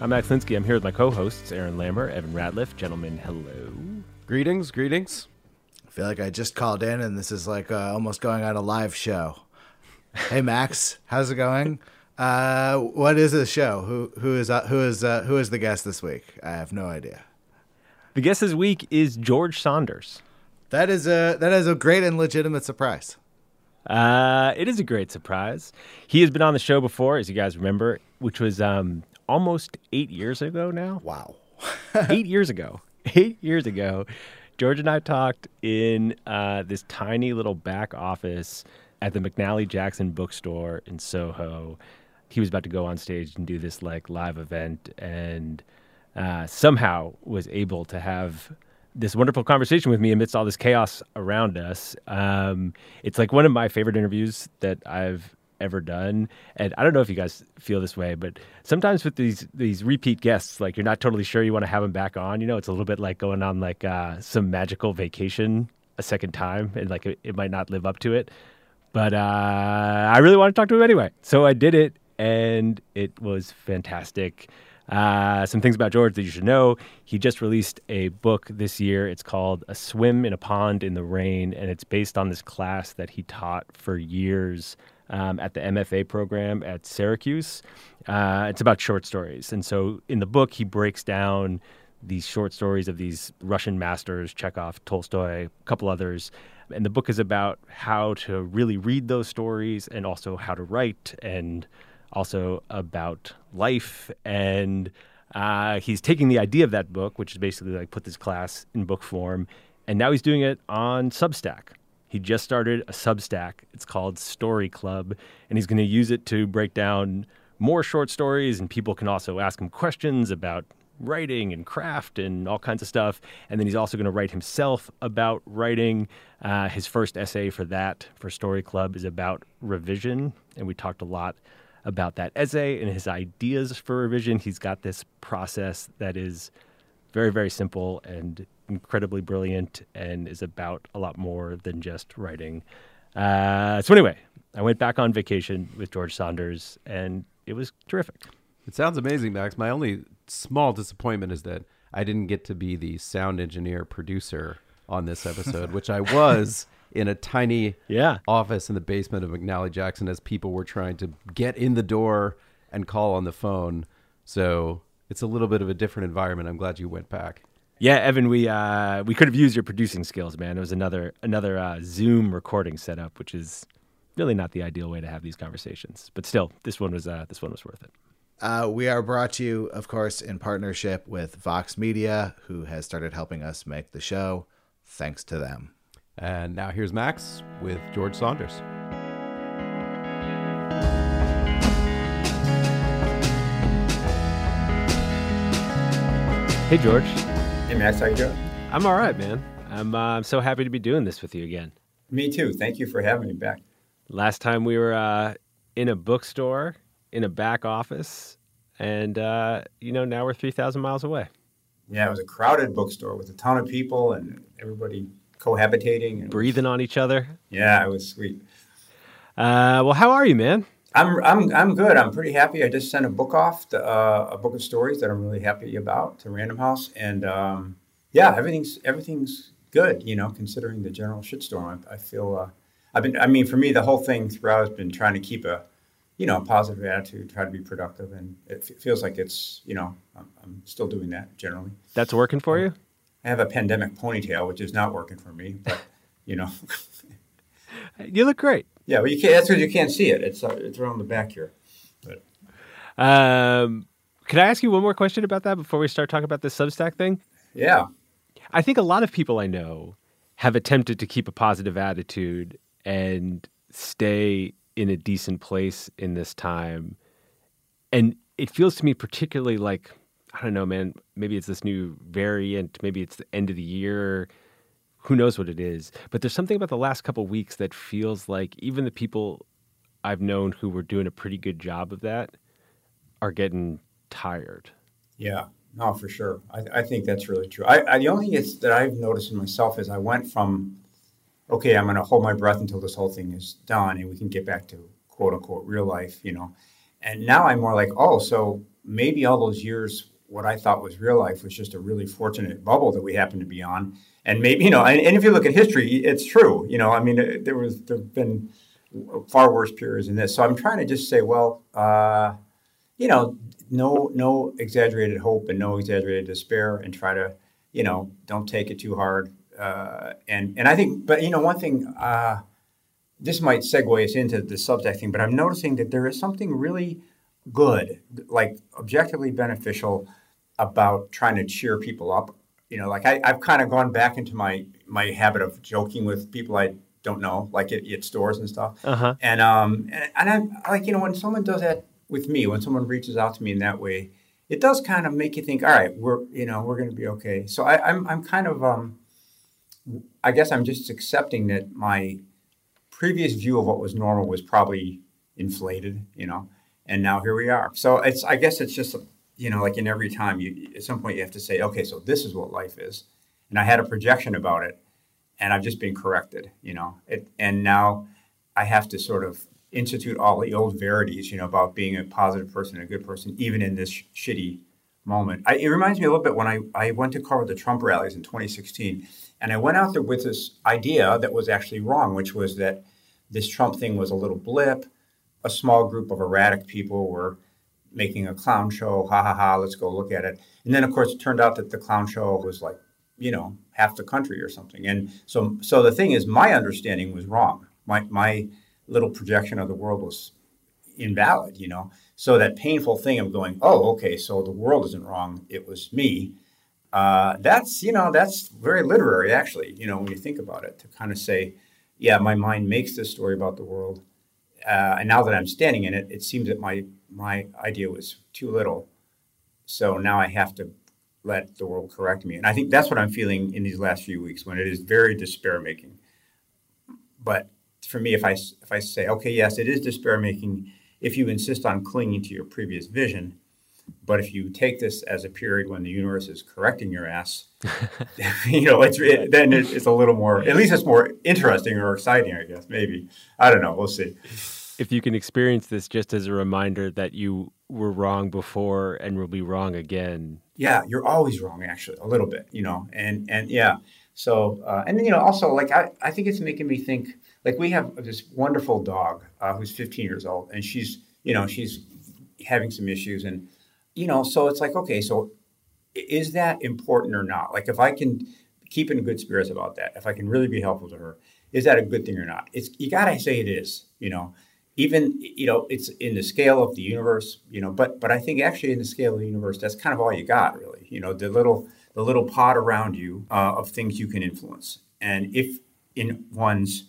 I'm Max Linsky. I'm here with my co-hosts Aaron Lammer, Evan Ratliff. Gentlemen, hello. Greetings, greetings. I feel like I just called in and this is like uh, almost going on a live show. Hey Max, how's it going? Uh, what is the show? Who who is uh, who is uh, who is the guest this week? I have no idea. The guest this week is George Saunders. That is a that is a great and legitimate surprise. Uh, it is a great surprise. He has been on the show before, as you guys remember, which was um, almost eight years ago now. Wow. eight years ago. Eight years ago, George and I talked in uh, this tiny little back office at the McNally Jackson bookstore in Soho. He was about to go on stage and do this like live event, and uh, somehow was able to have this wonderful conversation with me amidst all this chaos around us. Um, it's like one of my favorite interviews that I've ever done. And I don't know if you guys feel this way, but sometimes with these these repeat guests, like you're not totally sure you want to have them back on. You know, it's a little bit like going on like uh, some magical vacation a second time, and like it, it might not live up to it. But uh, I really want to talk to him anyway, so I did it, and it was fantastic. Uh, some things about George that you should know. He just released a book this year. It's called A Swim in a Pond in the Rain, and it's based on this class that he taught for years um, at the MFA program at Syracuse. Uh, it's about short stories. And so in the book, he breaks down these short stories of these Russian masters, Chekhov, Tolstoy, a couple others. And the book is about how to really read those stories and also how to write and also about life. And uh, he's taking the idea of that book, which is basically like put this class in book form, and now he's doing it on Substack. He just started a Substack. It's called Story Club, and he's going to use it to break down more short stories, and people can also ask him questions about writing and craft and all kinds of stuff. And then he's also going to write himself about writing. Uh, his first essay for that, for Story Club, is about revision, and we talked a lot about that essay and his ideas for revision. He's got this process that is very, very simple and incredibly brilliant and is about a lot more than just writing. Uh, so, anyway, I went back on vacation with George Saunders and it was terrific. It sounds amazing, Max. My only small disappointment is that I didn't get to be the sound engineer producer on this episode, which I was in a tiny yeah. office in the basement of McNally Jackson as people were trying to get in the door and call on the phone. So it's a little bit of a different environment. I'm glad you went back. Yeah, Evan, we uh, we could have used your producing skills, man. It was another another uh, Zoom recording setup, which is really not the ideal way to have these conversations. But still, this one was uh, this one was worth it. Uh, we are brought to you, of course, in partnership with Vox Media, who has started helping us make the show. Thanks to them. And now here's Max with George Saunders. Hey, George. Max, how you doing? I'm all right, man. I'm uh, I'm so happy to be doing this with you again. Me too. Thank you for having me back. Last time we were uh, in a bookstore in a back office, and uh, you know now we're three thousand miles away. Yeah, it was a crowded bookstore with a ton of people and everybody cohabitating, and breathing on each other. Yeah, it was sweet. Uh, well, how are you, man? I'm I'm I'm good. I'm pretty happy. I just sent a book off, to, uh, a book of stories that I'm really happy about to Random House, and um, yeah, everything's everything's good. You know, considering the general shitstorm, I, I feel uh, I've been. I mean, for me, the whole thing throughout has been trying to keep a you know, a positive attitude, try to be productive, and it f- feels like it's, you know, I'm, I'm, still doing that generally. That's working for you. I have a pandemic ponytail, which is not working for me, but You know. you look great. Yeah, well, you can't. That's because you can't see it. It's uh, it's around the back here. But Um, could I ask you one more question about that before we start talking about this Substack thing? yeah, I think a lot of people I know have attempted to keep a positive attitude and stay in a decent place in this time. And it feels to me particularly like, I don't know, man, maybe it's this new variant, maybe it's the end of the year. Who knows what it is? But there's something about the last couple weeks that feels like even the people I've known who were doing a pretty good job of that are getting tired. yeah, no, for sure. I, I think that's really true. I, I the only thing that I've noticed in myself is I went from, okay, I'm going to hold my breath until this whole thing is done and we can get back to quote unquote real life, you know. And now I'm more like, oh, so maybe all those years, what I thought was real life was just a really fortunate bubble that we happened to be on. And maybe, you know, and, and if you look at history, it's true. You know, I mean, there was, there have been far worse periods than this. So I'm trying to just say, well, uh, you know, no, no exaggerated hope and no exaggerated despair and try to, you know, don't take it too hard. Uh, and, and I think, but, you know, one thing, uh, this might segue us into the Substack thing, but I'm noticing that there is something really good, like objectively beneficial about trying to cheer people up. You know, like I, I've kind of gone back into my my habit of joking with people I don't know, like at, at stores and stuff. Uh-huh. And um and, and I'm like, you know, when someone does that with me, when someone reaches out to me in that way, it does kind of make you think, all right, we're you know, we're gonna be okay. So I, I'm I'm kind of um I guess I'm just accepting that my previous view of what was normal was probably inflated, you know, and now here we are. So it's I guess it's just you know like in every time you at some point you have to say okay so this is what life is, and I had a projection about it, and I've just been corrected, you know, it, and now I have to sort of institute all the old verities, you know, about being a positive person, a good person, even in this sh- shitty moment. I, it reminds me a little bit when I, I went to cover the Trump rallies in 2016, and I went out there with this idea that was actually wrong, which was that this Trump thing was a little blip. A small group of erratic people were making a clown show. Ha ha ha, let's go look at it. And then, of course, it turned out that the clown show was like, you know, half the country or something. And so, so the thing is, my understanding was wrong. My, my little projection of the world was invalid, you know. So that painful thing of going, oh, okay, so the world isn't wrong, it was me. Uh, that's you know that's very literary actually. You know when you think about it, to kind of say, yeah, my mind makes this story about the world, uh, and now that I'm standing in it, it seems that my my idea was too little. So now I have to let the world correct me, and I think that's what I'm feeling in these last few weeks when it is very despair making. But for me, if I if I say, okay, yes, it is despair making, if you insist on clinging to your previous vision, but if you take this as a period when the universe is correcting your ass, you know, it's it, then it, it's a little more. At least it's more interesting or exciting, I guess. Maybe I don't know. We'll see. If you can experience this just as a reminder that you were wrong before and will be wrong again. Yeah, you're always wrong, actually, a little bit, you know, and and yeah. So uh, and then you know also like I, I think it's making me think like we have this wonderful dog uh, who's 15 years old and she's you know she's having some issues and you know so it's like okay so is that important or not like if i can keep in good spirits about that if i can really be helpful to her is that a good thing or not it's you gotta say it is you know even you know it's in the scale of the universe you know but but i think actually in the scale of the universe that's kind of all you got really you know the little the little pod around you uh, of things you can influence and if in one's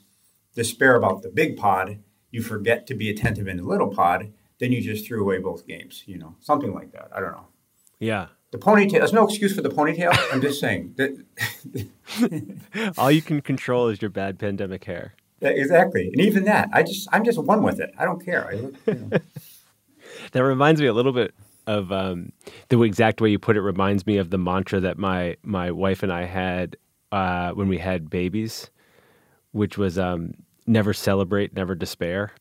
despair about the big pod you forget to be attentive in the little pod then you just threw away both games you know something like that i don't know Yeah. the ponytail there's no excuse for the ponytail i'm just saying that All you can control is your bad pandemic hair. Yeah, exactly and even that i just i'm just one with it i don't care I, you know. That reminds me a little bit of um, the exact way you put it. Reminds me of the mantra that my my wife and I had uh, when we had babies, which was um, never celebrate, never despair.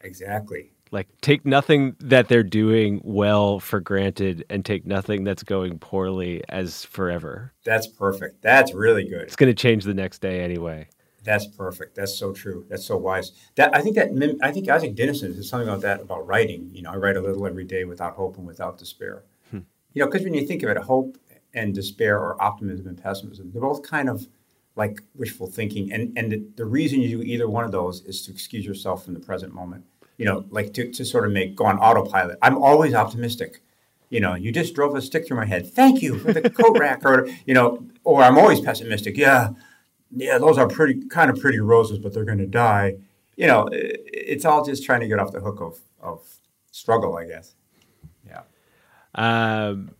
exactly Like take nothing that they're doing well for granted, and take nothing that's going poorly as forever. that's perfect that's really good It's going to change the next day anyway. That's perfect. That's so true. That's so wise. That I think that I think Isak Dinesen says something about that about writing. You know, I write a little every day without hope and without despair. Hmm. You know, because when you think of it, hope and despair or optimism and pessimism, they're both kind of like wishful thinking. And and the, the reason you do either one of those is to excuse yourself from the present moment. You know, like to, to sort of make go on autopilot. I'm always optimistic. You know, you just drove a stick through my head. Thank you for the coat rack, or you know, or I'm always pessimistic. Yeah, yeah, those are pretty kind of pretty roses, but they're going to die. You know, it's all just trying to get off the hook of of struggle, I guess. Yeah. Um,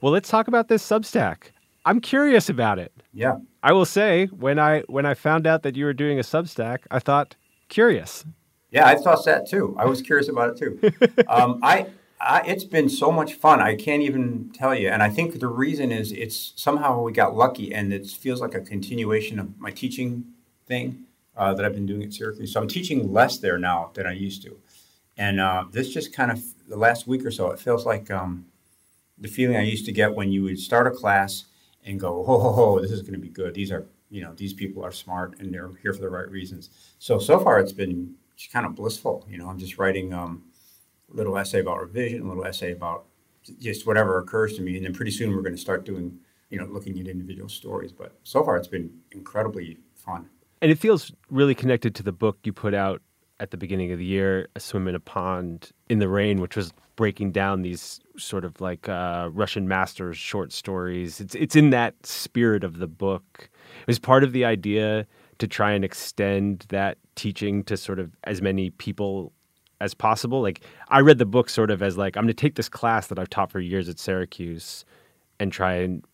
well, let's talk about this Substack. I'm curious about it. Yeah. I will say when I when I found out that you were doing a Substack, I thought curious. Yeah, I thought that too. I was curious about it too. um, I, I, it's been so much fun. I can't even tell you. And I think the reason is it's somehow we got lucky, and it feels like a continuation of my teaching thing uh, that I've been doing at Syracuse. So I'm teaching less there now than I used to. And uh, this just kind of the last week or so, it feels like um, the feeling I used to get when you would start a class and go, ho ho ho, this is going to be good. These are you know these people are smart and they're here for the right reasons. So so far it's been just kind of blissful. You know, I'm just writing um, little essay about revision, a little essay about just whatever occurs to me, and then pretty soon we're going to start doing you know looking at individual stories. But so far it's been incredibly fun. And it feels really connected to the book you put out at the beginning of the year, A Swim in a Pond in the Rain, which was breaking down these sort of like uh, Russian masters short stories. It's it's in that spirit of the book. It was part of the idea to try and extend that teaching to sort of as many people as possible. Like I read the book sort of as like I'm going to take this class that I've taught for years at Syracuse and try and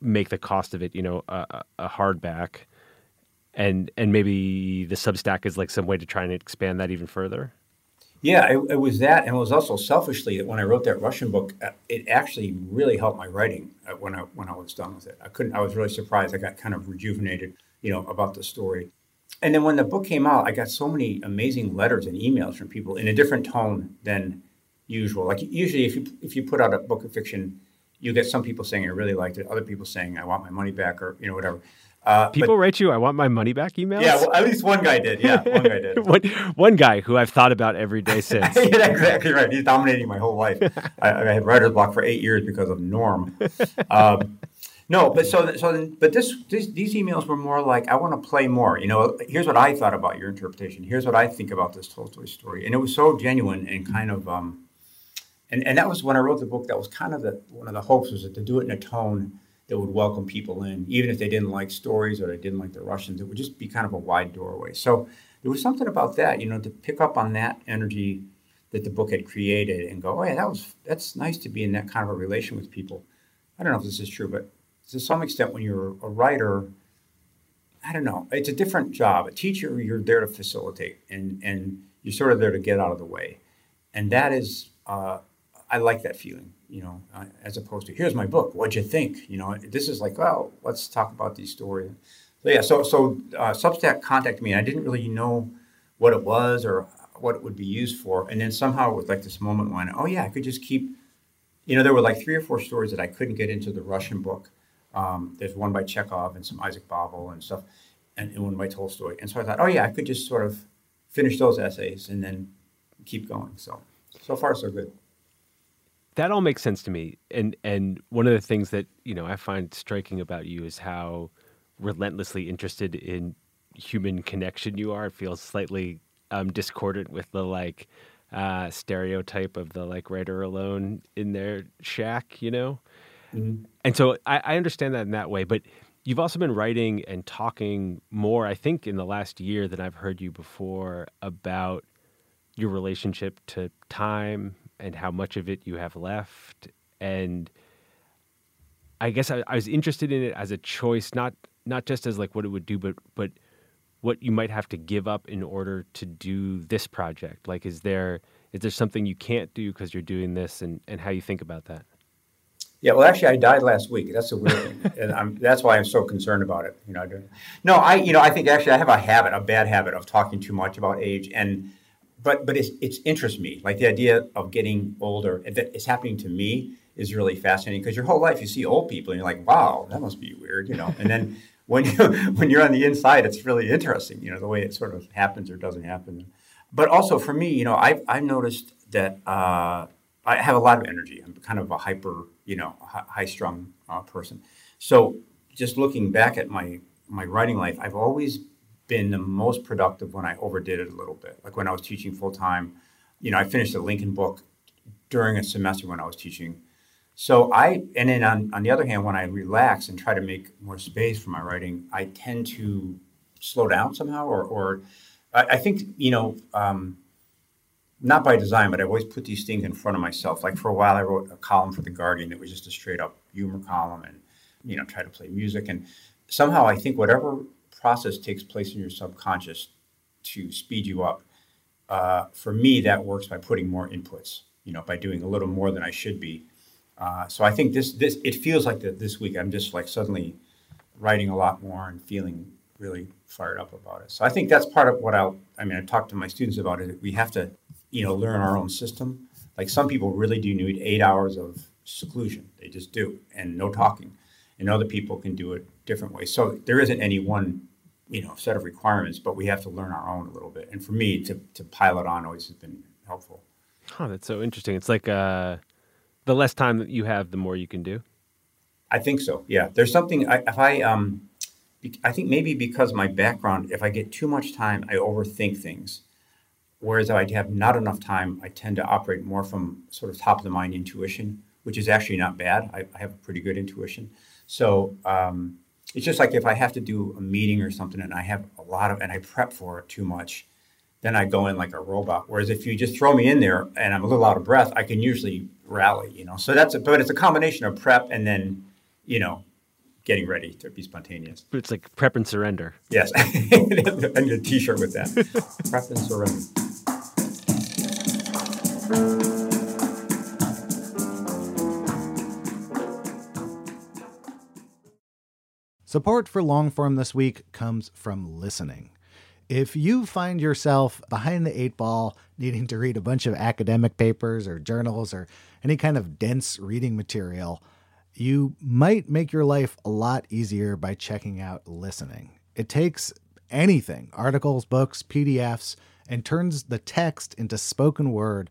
make the cost of it, you know, a, a hardback and and maybe the Substack is like some way to try and expand that even further. Yeah, it, it, was that, and it was also selfishly that when I wrote that Russian book, uh, it actually really helped my writing uh, when I when I was done with it. I couldn't. I was really surprised. I got kind of rejuvenated, you know, about the story. And then when the book came out, I got so many amazing letters and emails from people in a different tone than usual. Like usually, if you if you put out a book of fiction, you get some people saying I really liked it, other people saying I want my money back, or you know whatever. Uh, People but, write you, I want my money back emails? Yeah, well, at least one guy did. Yeah, one guy did. one, one guy who I've thought about every day since. yeah, exactly right. He's dominating my whole life. I, I, had writer's block for eight years because of Norm. Um, no, but so so but this, this these emails were more like I want to play more. You know, here's what I thought about your interpretation. Here's what I think about this Tolstoy story, and it was so genuine and kind of um, and and that was when I wrote the book. That was kind of the one of the hopes was to do it in a tone that would welcome people in, even if they didn't like stories or they didn't like the Russians. It would just be kind of a wide doorway. So there was something about that, you know, to pick up on that energy that the book had created and go, oh yeah, that was that's nice to be in that kind of a relation with people. I don't know if this is true, but to some extent, when you're a writer, I don't know, it's a different job. A teacher, you're there to facilitate, and and you're sort of there to get out of the way, and that is, uh, I like that feeling you know, uh, as opposed to here's my book. What'd you think? You know, this is like, well, let's talk about these stories. So yeah, so so uh, Substack contacted me. and I didn't really know what it was or what it would be used for, and then somehow it was like this moment when, oh yeah, I could just keep. You know, there were like three or four stories that I couldn't get into the Russian book. Um, there's one by Chekhov and some Isaac Babel and stuff, and, and one by Tolstoy. And so I thought, oh yeah, I could just sort of finish those essays and then keep going. So so far so good that all makes sense to me. And and one of the things that you know I find striking about you is how relentlessly interested in human connection you are. It feels slightly um, discordant with the like uh, stereotype of the like writer alone in their shack, you know. Mm-hmm. And so I, I understand that in that way, but you've also been writing and talking more, I think, in the last year than I've heard you before about your relationship to time and how much of it you have left. And I guess I, I, was interested in it as a choice, not not just as like what it would do, but but what you might have to give up in order to do this project. Like, is there is there something you can't do because you're doing this, and and how you think about that? Yeah, well, actually, I died last week. That's a weird thing, and I'm, that's why I'm so concerned about it. You know, I no, I, you know, I think actually I have a habit, a bad habit of talking too much about age, and but but it's it's interests me. Like the idea of getting older that is happening to me is really fascinating because your whole life you see old people and you're like, wow, that must be weird, you know. And then when you when you're on the inside, it's really interesting, you know, the way it sort of happens or doesn't happen. But also for me, you know, I've I've noticed that uh, I have a lot of energy. I'm kind of a hyper, you know, high strung uh, person. So just looking back at my my writing life, I've always been the most productive when I overdid it a little bit. Like when I was teaching full time, you know, I finished a Lincoln book during a semester when I was teaching. So I, and then on, on the other hand, when I relax and try to make more space for my writing, I tend to slow down somehow, or, or I, I think, you know, um, not by design, but I always put these things in front of myself. Like for a while, I wrote a column for the Guardian that was just a straight up humor column, and you know, try to play music. And somehow, I think whatever process takes place in your subconscious to speed you up, uh, for me, that works by putting more inputs. You know, by doing a little more than I should be. Uh, so I think this this it feels like that this week I'm just like suddenly writing a lot more and feeling really fired up about it. So I think that's part of what I'll. I mean, I talked to my students about it. We have to you know, learn our own system. Like some people really do need eight hours of seclusion. They just do, and no talking. And other people can do it different ways. So there isn't any one, you know, set of requirements, but we have to learn our own a little bit. And for me, to to pile it on always has been helpful. Oh, that's so interesting. It's like uh, the less time that you have, the more you can do. I think so. Yeah, there's something. I, if I um, I think maybe because my background, if I get too much time, I overthink things Whereas I have not enough time, I tend to operate more from sort of top of the mind intuition, which is actually not bad. I, I have a pretty good intuition. So um, it's just like if I have to do a meeting or something and I have a lot of, and I prep for it too much, then I go in like a robot. Whereas if you just throw me in there and I'm a little out of breath, I can usually rally, you know. So that's, a, but it's a combination of prep and then, you know, getting ready to be spontaneous. It's like prep and surrender. Yes. I need a t shirt with that. prep and surrender. Support for Longform this week comes from listening. If you find yourself behind the eight ball, needing to read a bunch of academic papers or journals or any kind of dense reading material, you might make your life a lot easier by checking out listening. It takes anything articles, books, PDFs and turns the text into spoken word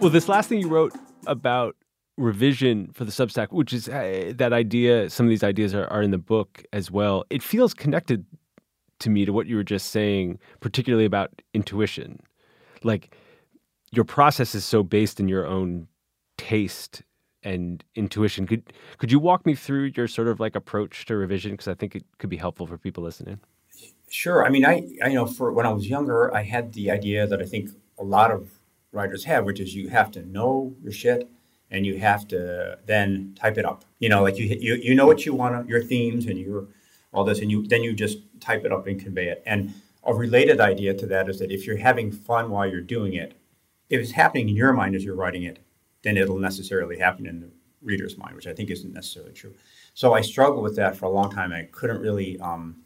Well, this last thing you wrote about revision for the Substack, which is uh, that idea, some of these ideas are, are in the book as well. It feels connected to me to what you were just saying, particularly about intuition. Like your process is so based in your own taste and intuition. Could could you walk me through your sort of like approach to revision? Because I think it could be helpful for people listening. Sure. I mean, I, I know for when I was younger, I had the idea that I think a lot of writers have, which is you have to know your shit and you have to then type it up. You know, like you you you know what you want, your themes and your all this, and you then you just type it up and convey it. And a related idea to that is that if you're having fun while you're doing it, if it's happening in your mind as you're writing it, then it'll necessarily happen in the reader's mind, which I think isn't necessarily true. So I struggled with that for a long time. I couldn't really um,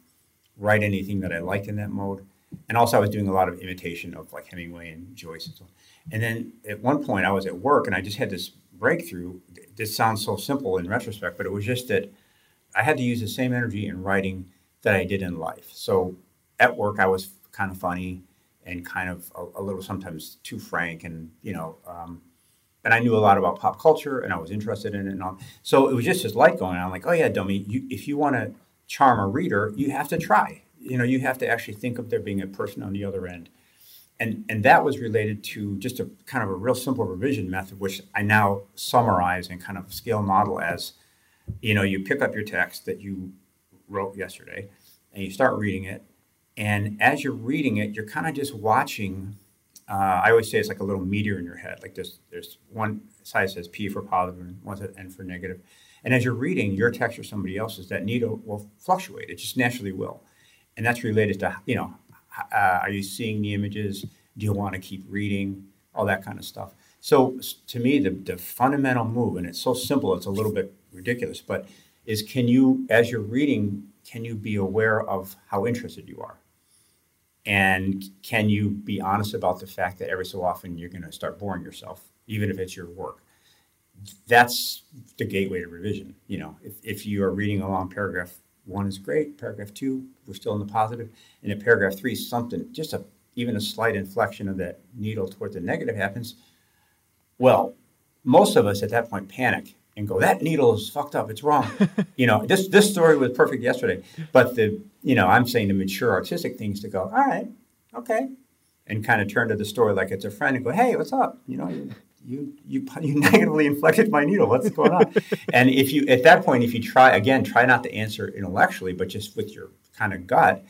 write anything that I liked in that mode. And also, I was doing a lot of imitation of like Hemingway and Joyce and so on. And then at one point, I was at work and I just had this breakthrough. This sounds so simple in retrospect, but it was just that I had to use the same energy in writing that I did in life. So at work, I was kind of funny and kind of a, a little sometimes too frank, and you know, um, and I knew a lot about pop culture and I was interested in it and all. So it was just this light going on. Like, oh yeah, dummy, you, if you want to charm a reader, you have to try. You know, you have to actually think of there being a person on the other end and and that was related to just a kind of a real simple revision method, which I now summarize and kind of scale model as you know, you pick up your text that you wrote yesterday and you start reading it. And as you're reading it, you're kind of just watching. Uh, I always say it's like a little meter in your head. Like there's, there's one side says P for positive and one says N for negative. And as you're reading your text or somebody else's, that needle will fluctuate. It just naturally will. And that's related to, you know, uh, are you seeing the images? Do you want to keep reading? All that kind of stuff. So to me, the, the fundamental move, and it's so simple, it's a little bit ridiculous, but is can you, as you're reading, can you be aware of how interested you are? And can you be honest about the fact that every so often you're going to start boring yourself, even if it's your work? That's the gateway to revision. You know, if, if you are reading along paragraph one is great, paragraph two, we're still in the positive, and in paragraph three, something, just a even a slight inflection of that needle toward the negative happens, well, most of us at that point panic and go, "That needle is fucked up. It's wrong." you know, this this story was perfect yesterday, but the you know I'm saying the mature artistic things to go, "All right, okay," and kind of turn to the story like it's a friend and go, "Hey, what's up?" You know. You, you, you, negatively inflected my needle. What's going on? and if you, at that point, if you try, again, try not to answer intellectually, but just with your kind of gut,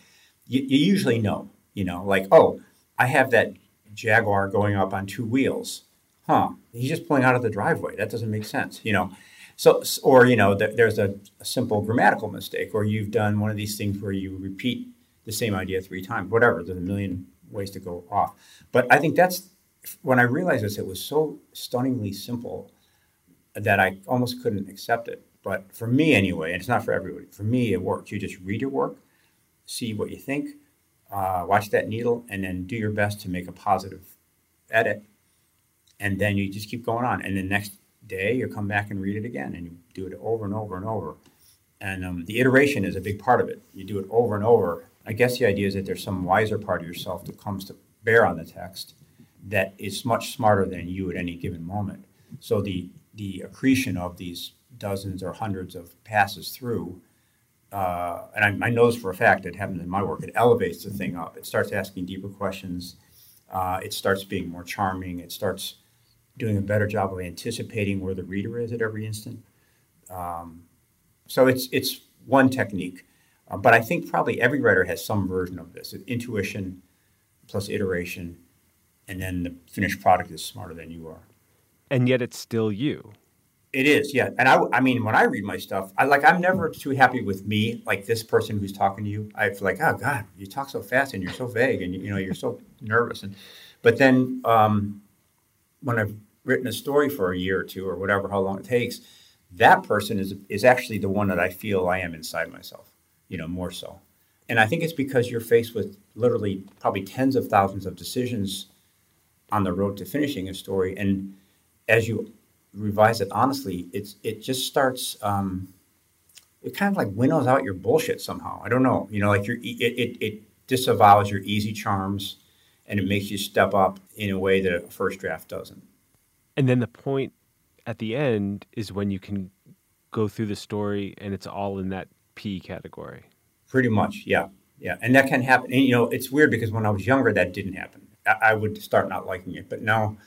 you, you usually know, you know, like, oh, I have that Jaguar going up on two wheels huh, he's just pulling out of the driveway. That doesn't make sense, you know. So, or you know, th- there's a, a, simple grammatical mistake, or you've done one of these things where you repeat the same idea three times. Whatever, there's a million ways to go off. But I think that's when I realized this. It was so stunningly simple that I almost couldn't accept it. But for me, anyway, and it's not for everybody. For me, it works. You just read your work, see what you think, uh, watch that needle, and then do your best to make a positive edit and then you just keep going on. And the next day you come back and read it again, and you do it over and over and over. And um, the iteration is a big part of it. You do it over and over. I guess the idea is that there's some wiser part of yourself that comes to bear on the text that is much smarter than you at any given moment. So the the accretion of these dozens or hundreds of passes through, uh, and I, I, know this for a fact. It happens in my work. It elevates the thing up. It starts asking deeper questions. Uh, it starts being more charming. It starts doing a better job of anticipating where the reader is at every instant. Um, so it's it's one technique, uh, but I think probably every writer has some version of this: intuition plus iteration, and then the finished product is smarter than you are. And yet, it's still you. It is, yeah. And I, I mean, when I read my stuff, I like I'm never too happy with me. Like this person who's talking to you, I feel like, oh God, you talk so fast and you're so vague and you know you're so nervous. And but then um, when I've written a story for a year or two or whatever, how long it takes, that person is is actually the one that I feel I am inside myself, you know, more so. And I think it's because you're faced with literally probably tens of thousands of decisions on the road to finishing a story, and as you revise it honestly, it's it just starts. Um, it kind of like winnows out your bullshit somehow. I don't know, you know, like your it, it it disavows your easy charms, and it makes you step up in a way that a first draft doesn't. And then the point at the end is when you can go through the story and it's all in that P category. Pretty much, yeah. Yeah. And that can happen. And, you know, it's weird because when I was younger, that didn't happen. I, would start not liking it. But now,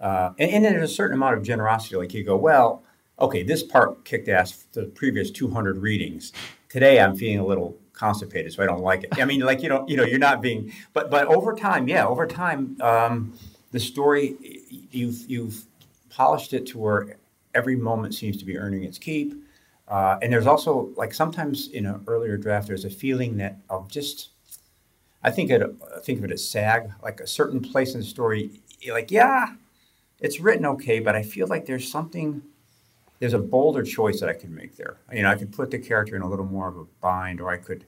uh, and, and then there's a certain amount of generosity. Like you go, well, okay, this part kicked ass the previous 200 readings. Today I'm feeling a little constipated, so I don't like it. I mean, like, you know, you know, you're not being, but, but over time, yeah, over time, um, the story, you've, you've, polished it to where every moment seems to be earning its keep. Uh, and there's also like sometimes in an earlier draft, there's a feeling that of just, I think it, think of it as sag, like a certain place in the story. Like, yeah, it's written okay, but I feel like there's something, there's a bolder choice that I could make there. You know, I could put the character in a little more of a bind, or I could,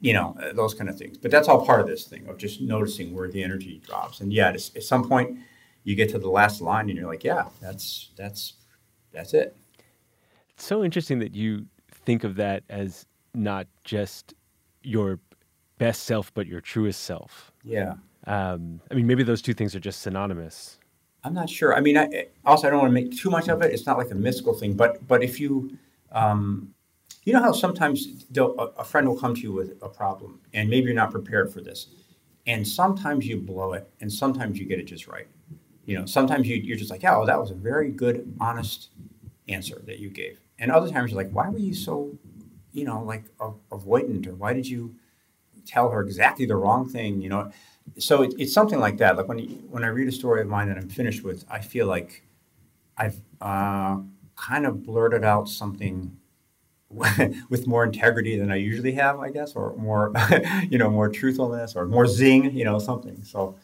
you know, uh, those kind of things. But that's all part of this thing of just noticing where the energy drops. And yeah, at some point, you get to the last line and you're like, yeah, that's that's that's it. It's so interesting that you think of that as not just your best self, but your truest self. Yeah. Um, I mean, maybe those two things are just synonymous. I'm not sure. I mean, I, also I don't want to make too much of it. It's not like a mystical thing, but but if you, um, you know how sometimes a, a friend will come to you with a problem, and maybe you're not prepared for this, and sometimes you blow it, and sometimes you get it just right you know, sometimes you, you're just like, yeah, oh, that was a very good, honest answer that you gave. and other times you're like, why were you so, you know, like avoidant, or why did you tell her exactly the wrong thing? You know, so it, it's something like that. Like when you, when I read a story of mine that I'm finished with, I feel like I've uh, kind of blurted out something with more integrity than I usually have, I guess, or more, you know, more truthfulness or more zing, you know, something. So,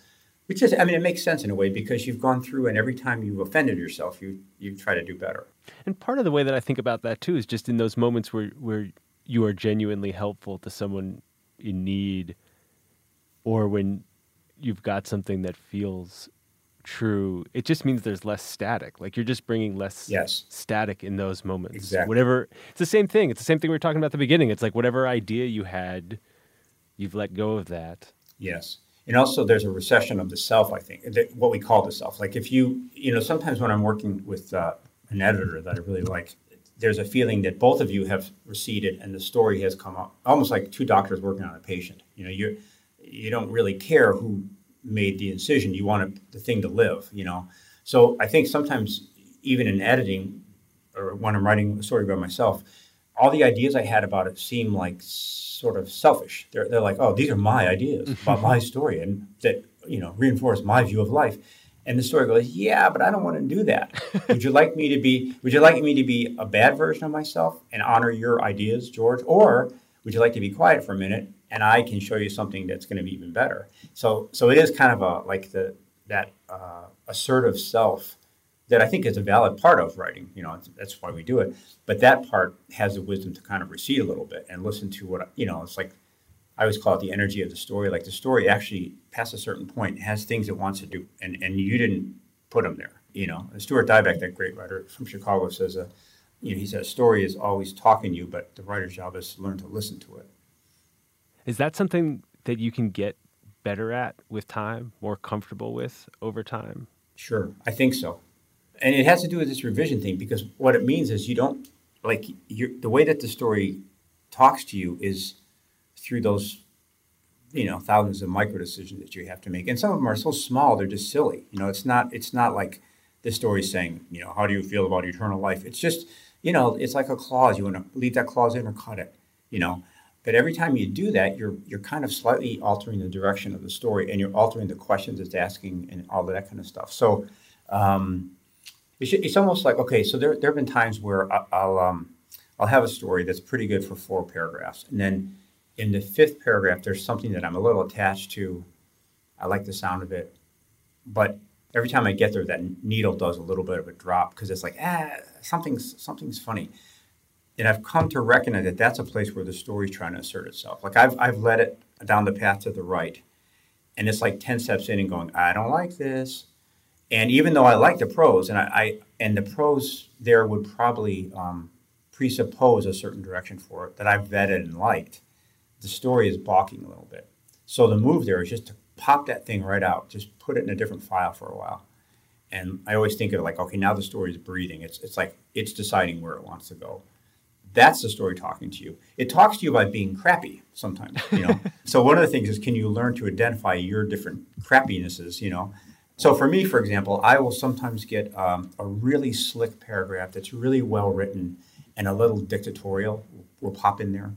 which is, I mean, it makes sense in a way because you've gone through, and every time you've offended yourself, you you try to do better. And part of the way that I think about that too is just in those moments where where you are genuinely helpful to someone in need, or when you've got something that feels true, it just means there's less static. Like you're just bringing less yes. static in those moments. Exactly. Whatever. It's the same thing. It's the same thing we were talking about at the beginning. It's like whatever idea you had, you've let go of that. Yes. And also, there's a recession of the self. I think what we call the self. Like if you, you know, sometimes when I'm working with uh, an editor that I really like, there's a feeling that both of you have receded and the story has come up, almost like two doctors working on a patient. You know, you you don't really care who made the incision. You want the thing to live, you know. So I think sometimes even in editing or when I'm writing a story by myself, all the ideas I had about it seem like sort of selfish. They're, they're like, oh, these are my ideas about my story and that, you know, reinforce my view of life. And the story goes, yeah, but I don't want to do that. would you like me to be, would you like me to be a bad version of myself and honor your ideas, George? Or would you like to be quiet for a minute and I can show you something that's going to be even better. So so it is kind of a like the that uh, assertive self that I think is a valid part of writing. You know, that's why we do it. But that part has the wisdom to kind of recede a little bit and listen to what you know. It's like I always call it the energy of the story. Like the story actually, past a certain point, has things it wants to do, and and you didn't put them there. You know, and Stuart Dybek, that great writer from Chicago, says a, uh, you know, he says story is always talking to you, but the writer's job is to learn to listen to it. Is that something that you can get better at with time, more comfortable with over time? Sure, I think so. And it has to do with this revision thing because what it means is you don't like the way that the story talks to you is through those you know thousands of micro decisions that you have to make and some of them are so small they're just silly you know it's not it's not like the story saying you know how do you feel about eternal life it's just you know it's like a clause you want to leave that clause in or cut it you know but every time you do that, you're you're kind of slightly altering the direction of the story, and you're altering the questions it's asking, and all of that kind of stuff. So um, it's, it's almost like okay. So there there have been times where I'll um, I'll have a story that's pretty good for four paragraphs, and then in the fifth paragraph, there's something that I'm a little attached to. I like the sound of it, but every time I get there, that needle does a little bit of a drop because it's like ah something's something's funny and I've come to recognize that that's a place where the story's trying to assert itself. Like I've I've led it down the path to the right, and it's like ten steps in and going, I don't like this. And even though I like the prose, and I, I and the prose there would probably um, presuppose a certain direction for it that I've vetted and liked, the story is balking a little bit. So the move there is just to pop that thing right out, just put it in a different file for a while. And I always think of it like, okay, now the story is breathing. It's it's like it's deciding where it wants to go. That's the story talking to you. It talks to you by being crappy sometimes, you know. so one of the things is can you learn to identify your different crappinesses, you know? So for me, for example, I will sometimes get um, a really slick paragraph that's really well written, and a little dictatorial will pop in there.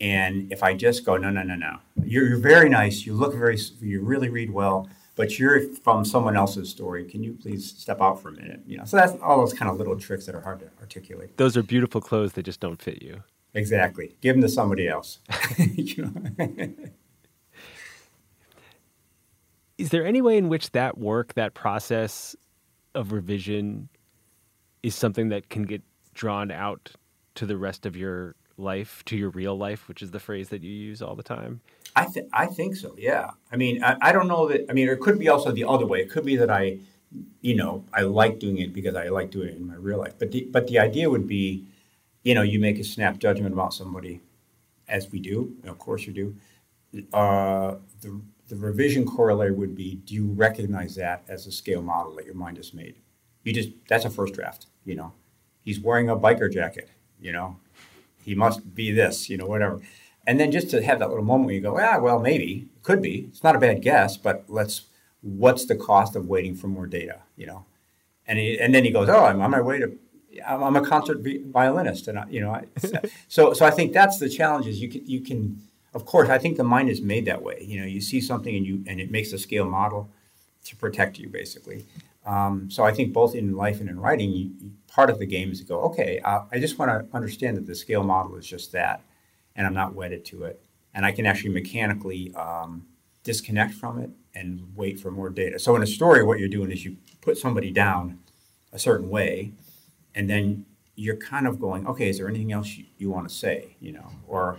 And if I just go, no, no, no, no, you're, you're very nice, you look very, you really read well, but you're from someone else's story. Can you please step out for a minute? You know, so that's all those kind of little tricks that are hard to articulate. Those are beautiful clothes; they just don't fit you. Exactly. Give them to somebody else. is there any way in which that work, that process of revision, is something that can get drawn out to the rest of your life, to your real life, which is the phrase that you use all the time? I think I think so. Yeah. I mean, I, I don't know that. I mean, it could be also the other way. It could be that I, you know, I like doing it because I like doing it in my real life. But the, but the idea would be, you know, you make a snap judgment about somebody, as we do. Of course, you do. Uh, the the revision corollary would be: Do you recognize that as a scale model that your mind has made? You just that's a first draft. You know, he's wearing a biker jacket. You know, he must be this. You know, whatever and then just to have that little moment where you go, ah, well, maybe, could be. It's not a bad guess, but let's, what's the cost of waiting for more data, you know? And, he, and then he goes, oh, I'm on my way to I'm, a concert violinist, and I, you know, I, so so I think that's the challenge. Is you can you can of course I think the mind is made that way. You know, you see something and you and it makes a scale model to protect you basically. Um, so I think both in life and in writing, you, part of the game is to go, okay, uh, I just want to understand that the scale model is just that, and I'm not wedded to it, and I can actually mechanically um, disconnect from it and wait for more data. So in a story, what you're doing is you put somebody down a certain way, and then you're kind of going, okay, is there anything else you, you want to say, you know, or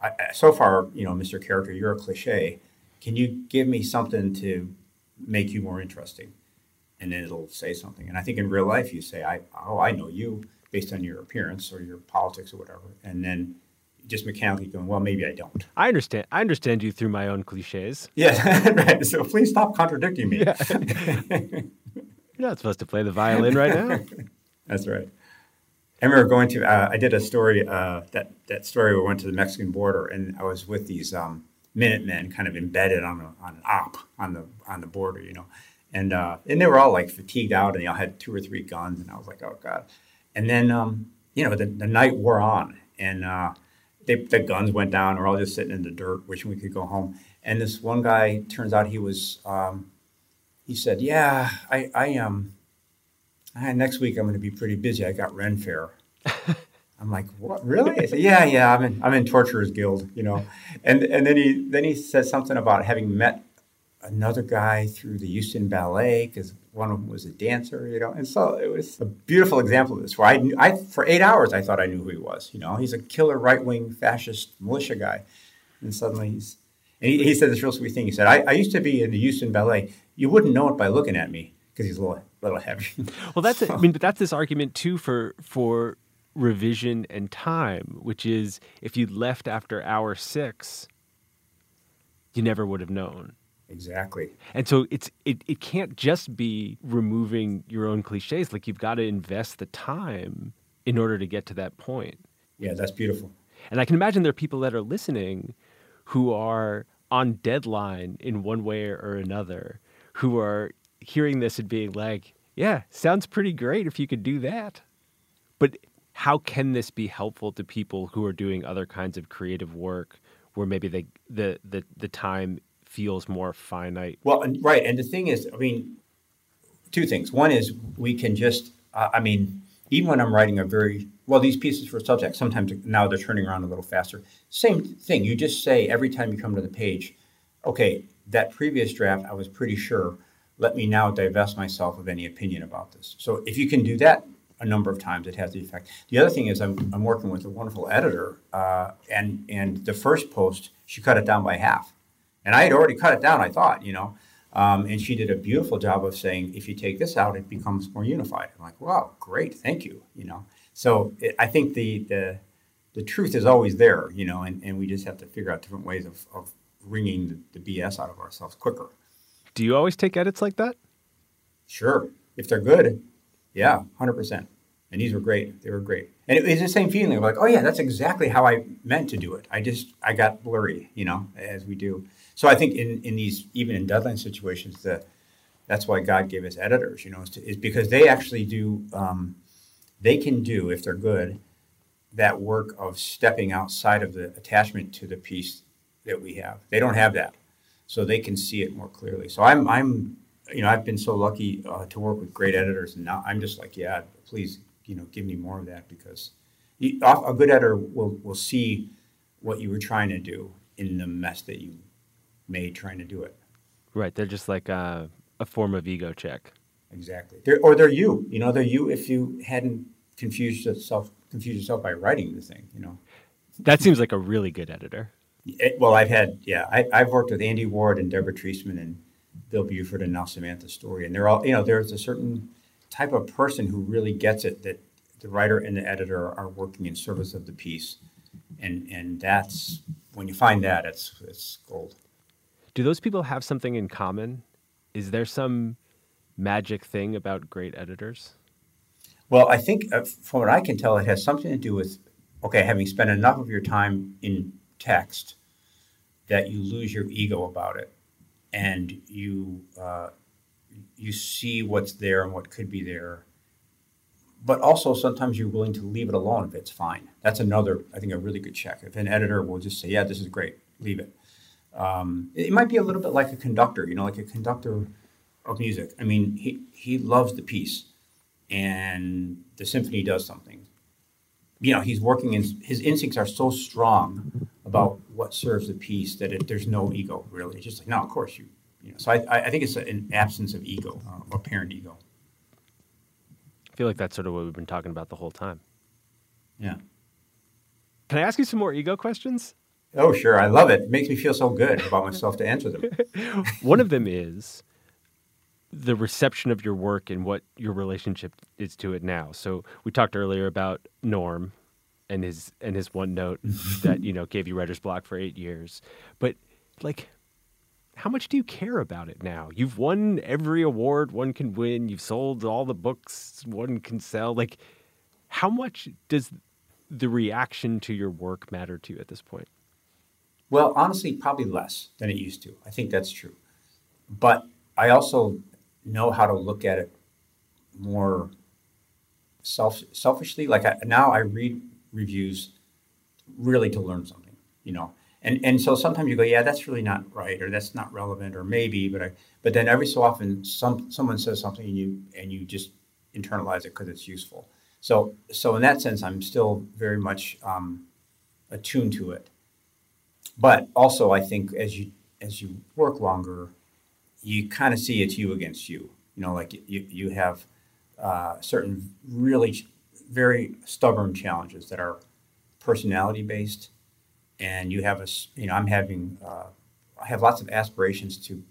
I, so far, you know, Mr. Character, you're a cliche. Can you give me something to make you more interesting? And then it'll say something. And I think in real life, you say, I, oh, I know you based on your appearance or your politics or whatever. And then just mechanically going, well, maybe I don't. I understand. I understand you through my own cliches. Yeah, right. So please stop contradicting me. Yeah. You're not supposed to play the violin right now. That's right. I remember going to. Uh, I did a story. Uh, that that story. We went to the Mexican border, and I was with these um, Minutemen, kind of embedded on a, on an op on the on the border, you know, and uh, and they were all like fatigued out, and they all had two or three guns, and I was like, oh god. And then um, you know the, the night wore on, and uh, they, the guns went down. We're all just sitting in the dirt, wishing we could go home. And this one guy turns out he was. Um, he said, "Yeah, I I um, I, next week I'm going to be pretty busy. I got Ren Fair." I'm like, "What? Really?" I said, "Yeah, yeah. I'm in I'm in Torturers Guild, you know." And and then he then he said something about having met another guy through the Houston Ballet because one of them was a dancer, you know. And so it was a beautiful example of this where I, knew, I for eight hours I thought I knew who he was. You know, he's a killer right wing fascist militia guy, and suddenly he's and he, he said this real sweet thing. He said, I, I used to be in the Houston Ballet you wouldn't know it by looking at me because he's a little little heavy. well, that's so. I mean, but that's this argument too for for revision and time, which is if you left after hour six, you never would have known. Exactly. And so it's it, it can't just be removing your own cliches. Like you've got to invest the time in order to get to that point. Yeah, that's beautiful. And I can imagine there are people that are listening who are on deadline in one way or another who are hearing this and being like, yeah, sounds pretty great if you could do that. But how can this be helpful to people who are doing other kinds of creative work where maybe they, the, the, the time feels more finite? Well, right. And the thing is, I mean, two things. One is we can just, uh, I mean, even when I'm writing a very, well, these pieces for Substack, sometimes now they're turning around a little faster. Same thing. You just say every time you come to the page, okay, that previous draft, I was pretty sure, let me now divest myself of any opinion about this. So if you can do that a number of times, it has the effect. The other thing is I'm, I'm working with a wonderful editor, uh, and, and the first post, she cut it down by half. And I had already cut it down, I thought, you know. Um, and she did a beautiful job of saying, if you take this out, it becomes more unified. I'm like, wow, great, thank you, you know. So it, I think the, the the truth is always there, you know, and, and we just have to figure out different ways of, of wringing the, the BS out of ourselves quicker. Do you always take edits like that? Sure. If they're good, yeah, 100%. And these were great. They were great. And it was the same feeling of like, oh, yeah, that's exactly how I meant to do it. I just, I got blurry, you know, as we do. So I think in, in these, even in deadline situations, the, that's why God gave us editors, you know, is, to, is because they actually do, um, they can do, if they're good, that work of stepping outside of the attachment to the piece that we have. They don't have that, so they can see it more clearly. So I'm, I'm, you know, I've been so lucky uh, to work with great editors, and now I'm just like, yeah, please, you know, give me more of that because a good editor will will see what you were trying to do in the mess that you made trying to do it. Right. They're just like a, a form of ego check. Exactly. They're, or they're you. You know, they're you if you hadn't confused yourself confused yourself by writing the thing. You know. That seems like a really good editor. It, well, I've had yeah, I, have worked with Andy Ward and Deborah Treisman and Bill Buford and now Samantha Story, and they're all you know. There's a certain type of person who really gets it that the writer and the editor are working in service of the piece, and and that's when you find that it's it's gold. Do those people have something in common? Is there some magic thing about great editors? Well, I think uh, from what I can tell, it has something to do with okay, having spent enough of your time in text that you lose your ego about it and you uh, you see what's there and what could be there but also sometimes you're willing to leave it alone if it's fine. That's another, I think, a really good check. If an editor will just say, "Yeah, this is great," leave it. Um, it might be a little bit like a conductor, you know, like a conductor of music. I mean, he he loves the piece, and the symphony does something. You know, he's working in his instincts are so strong about what serves the piece that it, there's no ego really. It's just like, no, of course you, you know. So I I think it's an absence of ego, uh, apparent ego. I feel like that's sort of what we've been talking about the whole time. Yeah. Can I ask you some more ego questions? Oh, sure. I love it. It makes me feel so good about myself to answer them. One of them is the reception of your work and what your relationship is to it now. So we talked earlier about Norm and his and his one note that you know gave you writer's block for eight years, but like. How much do you care about it now? You've won every award one can win. You've sold all the books one can sell. Like, how much does the reaction to your work matter to you at this point? Well, honestly, probably less than it used to. I think that's true. But I also know how to look at it more self selfishly. Like I, now, I read reviews really to learn something, you know. And and so sometimes you go, yeah, that's really not right, or that's not relevant, or maybe, but I. But then every so often, some someone says something, and you and you just internalize it because it's useful. So so in that sense, I'm still very much um, attuned to it. But also, I think as you as you work longer, you kind of see it's you against you. You know, like you you have uh, certain really very stubborn challenges that are personality based, and you have a you know I'm having uh, I have lots of aspirations to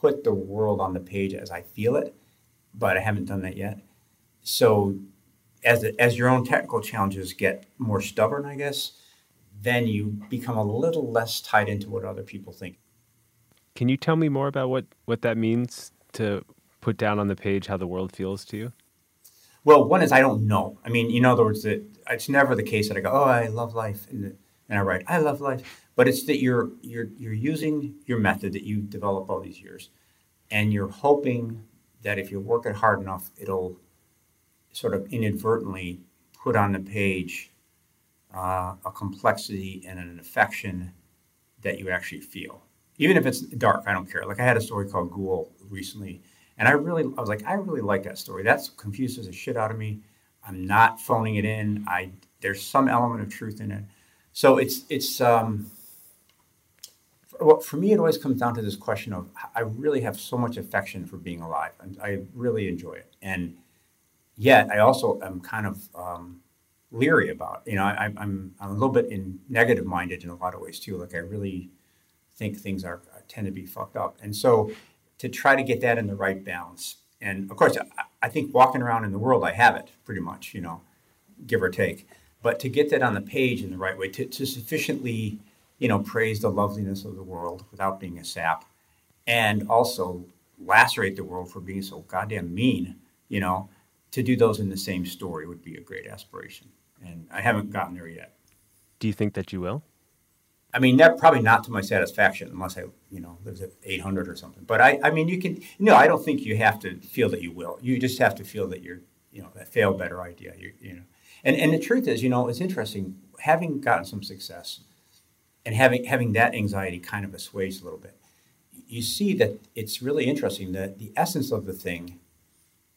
put the world on the page as I feel it, but I haven't done that yet. So as as your own technical challenges get more stubborn, I guess then you become a little less tied into what other people think. Can you tell me more about what, what that means to put down on the page how the world feels to you? Well, one is I don't know. I mean, in other words, that it's never the case that I go, "Oh, I love life," and, and I write, "I love life," but it's that you're you're you're using your method that you developed all these years, and you're hoping that if you work it hard enough, it'll sort of inadvertently put on the page uh, a complexity and an affection that you actually feel. Even if it's dark, I don't care. Like I had a story called Ghoul recently, and I really, I was like, I really like that story. That's confuses the shit out of me. I'm not phoning it in. I there's some element of truth in it. So it's it's um, well, for me, it always comes down to this question of I really have so much affection for being alive, and I really enjoy it. And yet, I also am kind of um, leery about. You know, I, am I'm, I'm a little bit in negative minded in a lot of ways too. Like I really think things are uh, tend to be fucked up, and so to try to get that in the right balance. And of course, I, I think walking around in the world, I have it pretty much. You know, give or take. But to get that on the page in the right way, to, to sufficiently, you know, praise the loveliness of the world without being a sap, and also lacerate the world for being so goddamn mean, you know, to do those in the same story would be a great aspiration and I haven't gotten there yet. Do you think that you will? I mean, that probably not to my satisfaction, unless I, you know, lives at 800 or something. But I, I mean, you can. No, I don't think you have to feel that you will. You just have to feel that you're, you know, that fail better idea. You, you know, and and the truth is, you know, it's interesting having gotten some success, and having having that anxiety kind of assuaged a little bit. You see that it's really interesting that the essence of the thing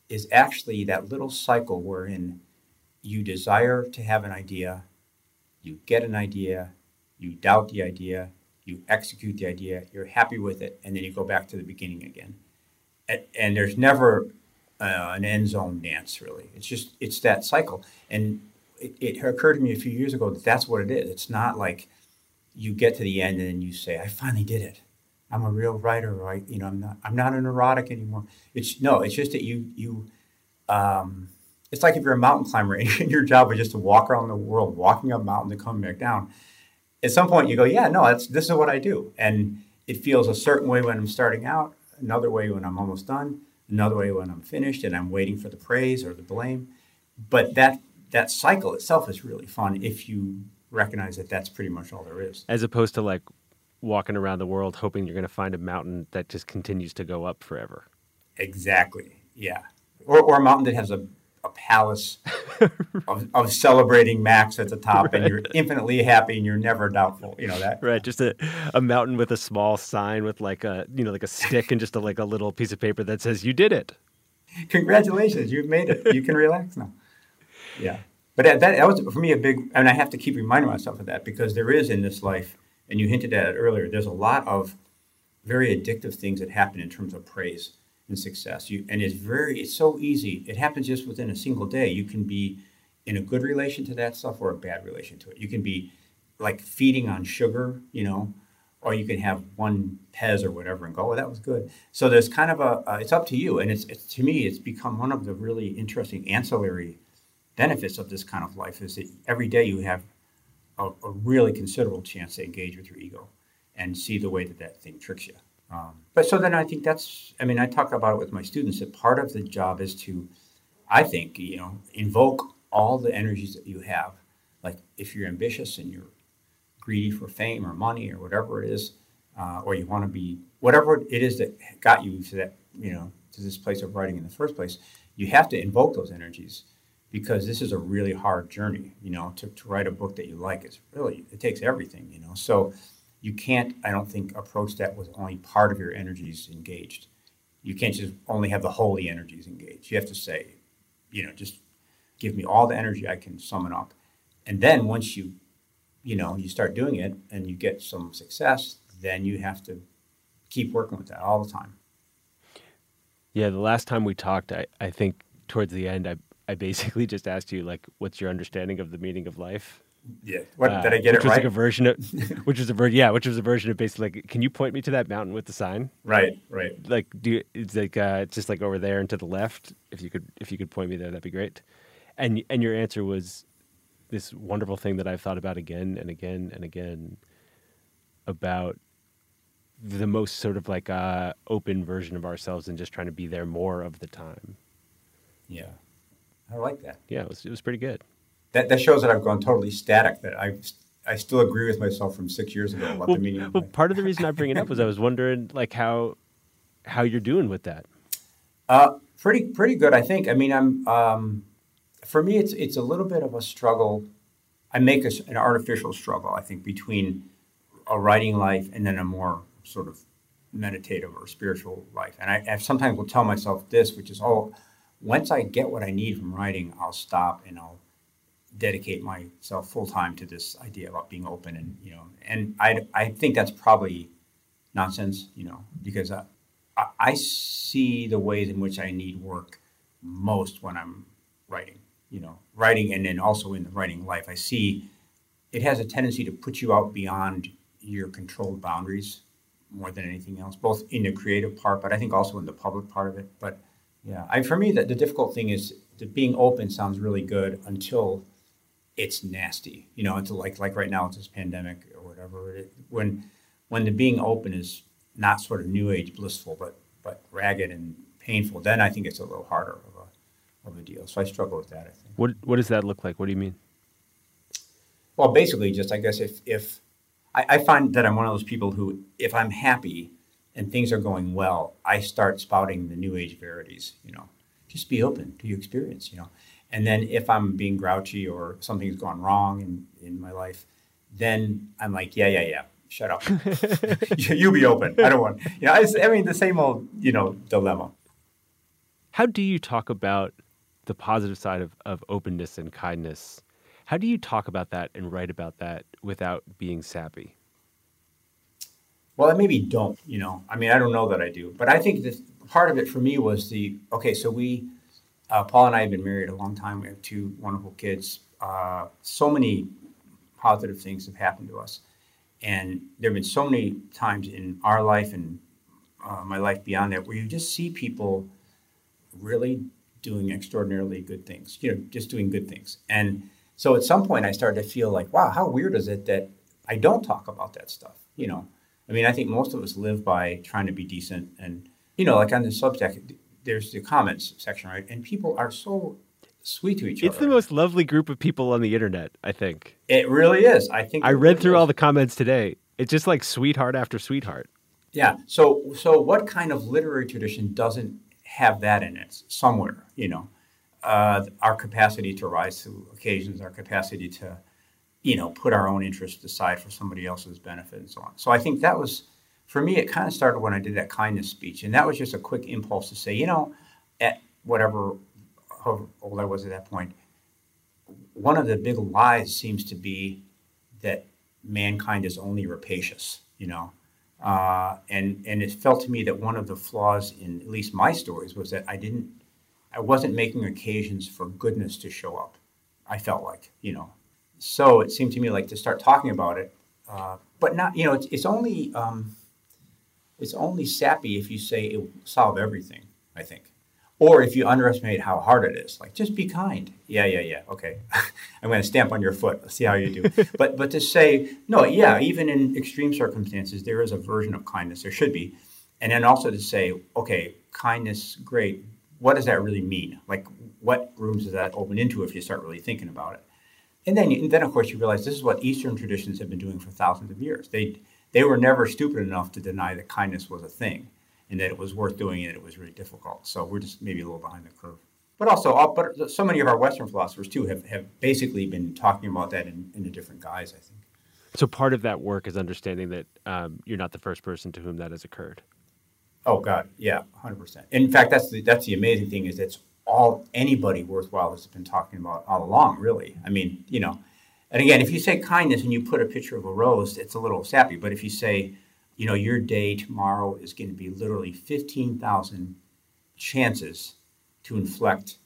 is actually that little cycle wherein you desire to have an idea, you get an idea, you doubt the idea, you execute the idea, you're happy with it, and then you go back to the beginning again. And, and there's never uh, an end zone dance, really. It's just it's that cycle. And it, it, occurred to me a few years ago that that's what it is. It's not like you get to the end and then you say, "I finally did it. I'm a real writer." Right? You know, I'm not. I'm not a neurotic anymore. It's no. It's just that you you um, it's like if you're a mountain climber and your job is just to walk around the world, walking up mountains and coming back down. At some point, you go, yeah, no, that's this is what I do, and it feels a certain way when I'm starting out, another way when I'm almost done, another way when I'm finished, and I'm waiting for the praise or the blame. But that that cycle itself is really fun if you recognize that that's pretty much all there is. As opposed to like walking around the world hoping you're going to find a mountain that just continues to go up forever. Exactly. Yeah. Or, or a mountain that has a a palace of, of celebrating Max at the top, right. and you're infinitely happy, and you're never doubtful. You know that, right? Just a, a mountain with a small sign with like a you know like a stick and just a, like a little piece of paper that says you did it. Congratulations, you've made it. You can relax now. Yeah, but that, that was for me a big, I and I have to keep reminding myself of that because there is in this life, and you hinted at it earlier. There's a lot of very addictive things that happen in terms of praise and success. You, and it's very, it's so easy. It happens just within a single day. You can be in a good relation to that stuff or a bad relation to it. You can be like feeding on sugar, you know, or you can have one Pez or whatever and go, oh, that was good. So there's kind of a, uh, it's up to you. And it's, it's, to me, it's become one of the really interesting ancillary benefits of this kind of life is that every day you have a, a really considerable chance to engage with your ego and see the way that that thing tricks you. Um, but so then I think that's, I mean, I talk about it with my students that part of the job is to, I think, you know, invoke all the energies that you have. Like if you're ambitious and you're greedy for fame or money or whatever it is, uh, or you want to be, whatever it is that got you to that, you know, to this place of writing in the first place, you have to invoke those energies because this is a really hard journey, you know, to, to write a book that you like. It's really, it takes everything, you know. So, you can't, I don't think, approach that with only part of your energies engaged. You can't just only have the holy energies engaged. You have to say, you know, just give me all the energy I can summon up. And then once you, you know, you start doing it and you get some success, then you have to keep working with that all the time. Yeah, the last time we talked, I, I think towards the end, I, I basically just asked you, like, what's your understanding of the meaning of life? Yeah. What uh, did I get it right? Like a version of, which was a version, yeah, which was a version of basically like, can you point me to that mountain with the sign? Right, right. Like, do it's like uh, it's just like over there and to the left. If you could, if you could point me there, that'd be great. And and your answer was this wonderful thing that I've thought about again and again and again about the most sort of like uh, open version of ourselves and just trying to be there more of the time. Yeah, I like that. Yeah, it was it was pretty good that, that shows that I've gone totally static. That I I still agree with myself from six years ago about well, the meaning. well, part of the reason I bring it up was I was wondering like how how you're doing with that. Uh, pretty pretty good, I think. I mean, I'm um, for me, it's it's a little bit of a struggle. I make a, an artificial struggle, I think, between a writing life and then a more sort of meditative or spiritual life. And I, I sometimes will tell myself this, which is, oh, once I get what I need from writing, I'll stop and I'll dedicate myself full time to this idea about being open and you know and I I think that's probably nonsense you know because I, I see the ways in which I need work most when I'm writing you know writing and then also in the writing life. I see it has a tendency to put you out beyond your controlled boundaries more than anything else both in the creative part but I think also in the public part of it. But yeah I, for me the, the difficult thing is that being open sounds really good until it's nasty. You know, it's like like right now it's this pandemic or whatever. It, when when the being open is not sort of new age blissful, but but ragged and painful, then I think it's a little harder of a of a deal. So I struggle with that. I think. What what does that look like? What do you mean? Well, basically, just I guess if if I, I find that I'm one of those people who, if I'm happy and things are going well, I start spouting the new age verities. You know, just be open to your experience. You know, and then if I'm being grouchy or something's gone wrong in, in my life, then I'm like, yeah, yeah, yeah, shut up. you be open. I don't want, you know, I, I mean, the same old, you know, dilemma. How do you talk about the positive side of, of openness and kindness? How do you talk about that and write about that without being sappy? Well, I maybe don't, you know. I mean, I don't know that I do, but I think this part of it for me was the okay. So we uh, Paul and I have been married a long time. We have two wonderful kids. Uh, so many positive things have happened to us. And there have been so many times in our life and uh, my life beyond that where you just see people really doing extraordinarily good things, you know, just doing good things. And so at some point I started to feel like, wow, how weird is it that I don't talk about that stuff? You know, I mean, I think most of us live by trying to be decent and, you know, like on the Substack, there's the comments section, right? And people are so sweet to each it's other. It's the most lovely group of people on the internet, I think. It really is. I think I read really through is. all the comments today. It's just like sweetheart after sweetheart. Yeah. So so what kind of literary tradition doesn't have that in it somewhere, you know? uh, our capacity to rise to occasions, our capacity to, you know, put our own interests aside for somebody else's benefit and so on. So I think that was, for me, it kind of started when I did that kindness speech. And that was just a quick impulse to say, you know, at whatever, how old I was at that point, one of the big lies seems to be that mankind is only rapacious, you know. Uh, and and it felt to me that one of the flaws in at least my stories was that I didn't, I wasn't making occasions for goodness to show up. I felt like, you know, so it seemed to me like to start talking about it, uh, but not, you know, it's it's only um, it's only sappy if you say it will solve everything. I think. Or if you underestimate how hard it is. Like just be kind. Yeah yeah yeah. Okay. I'm going to stamp on your foot. Let's see how you do. But but to say no yeah even in extreme circumstances there is a version of kindness. There should be. And then also to say okay kindness great. What does that really mean? Like what rooms does that open into if you start really thinking about it? And then and then of course you realize this is what eastern traditions have been doing for thousands of years. They they were never stupid enough to deny that kindness was a thing and that it was worth doing and it was really difficult. So we're just maybe a little behind the curve. But also, uh, but so many of our Western philosophers too have, have basically been talking about that in, in a different guise, I think. So part of that work is understanding that um, you're not the first person to whom that has occurred. Oh God, yeah, hundred percent. In fact, that's the that's the amazing thing is that's all anybody worthwhile has been talking about all along. Really, I mean, you know, and again, if you say kindness and you put a picture of a rose, it's a little sappy. But if you say you know, your day tomorrow is going to be literally 15,000 chances to inflect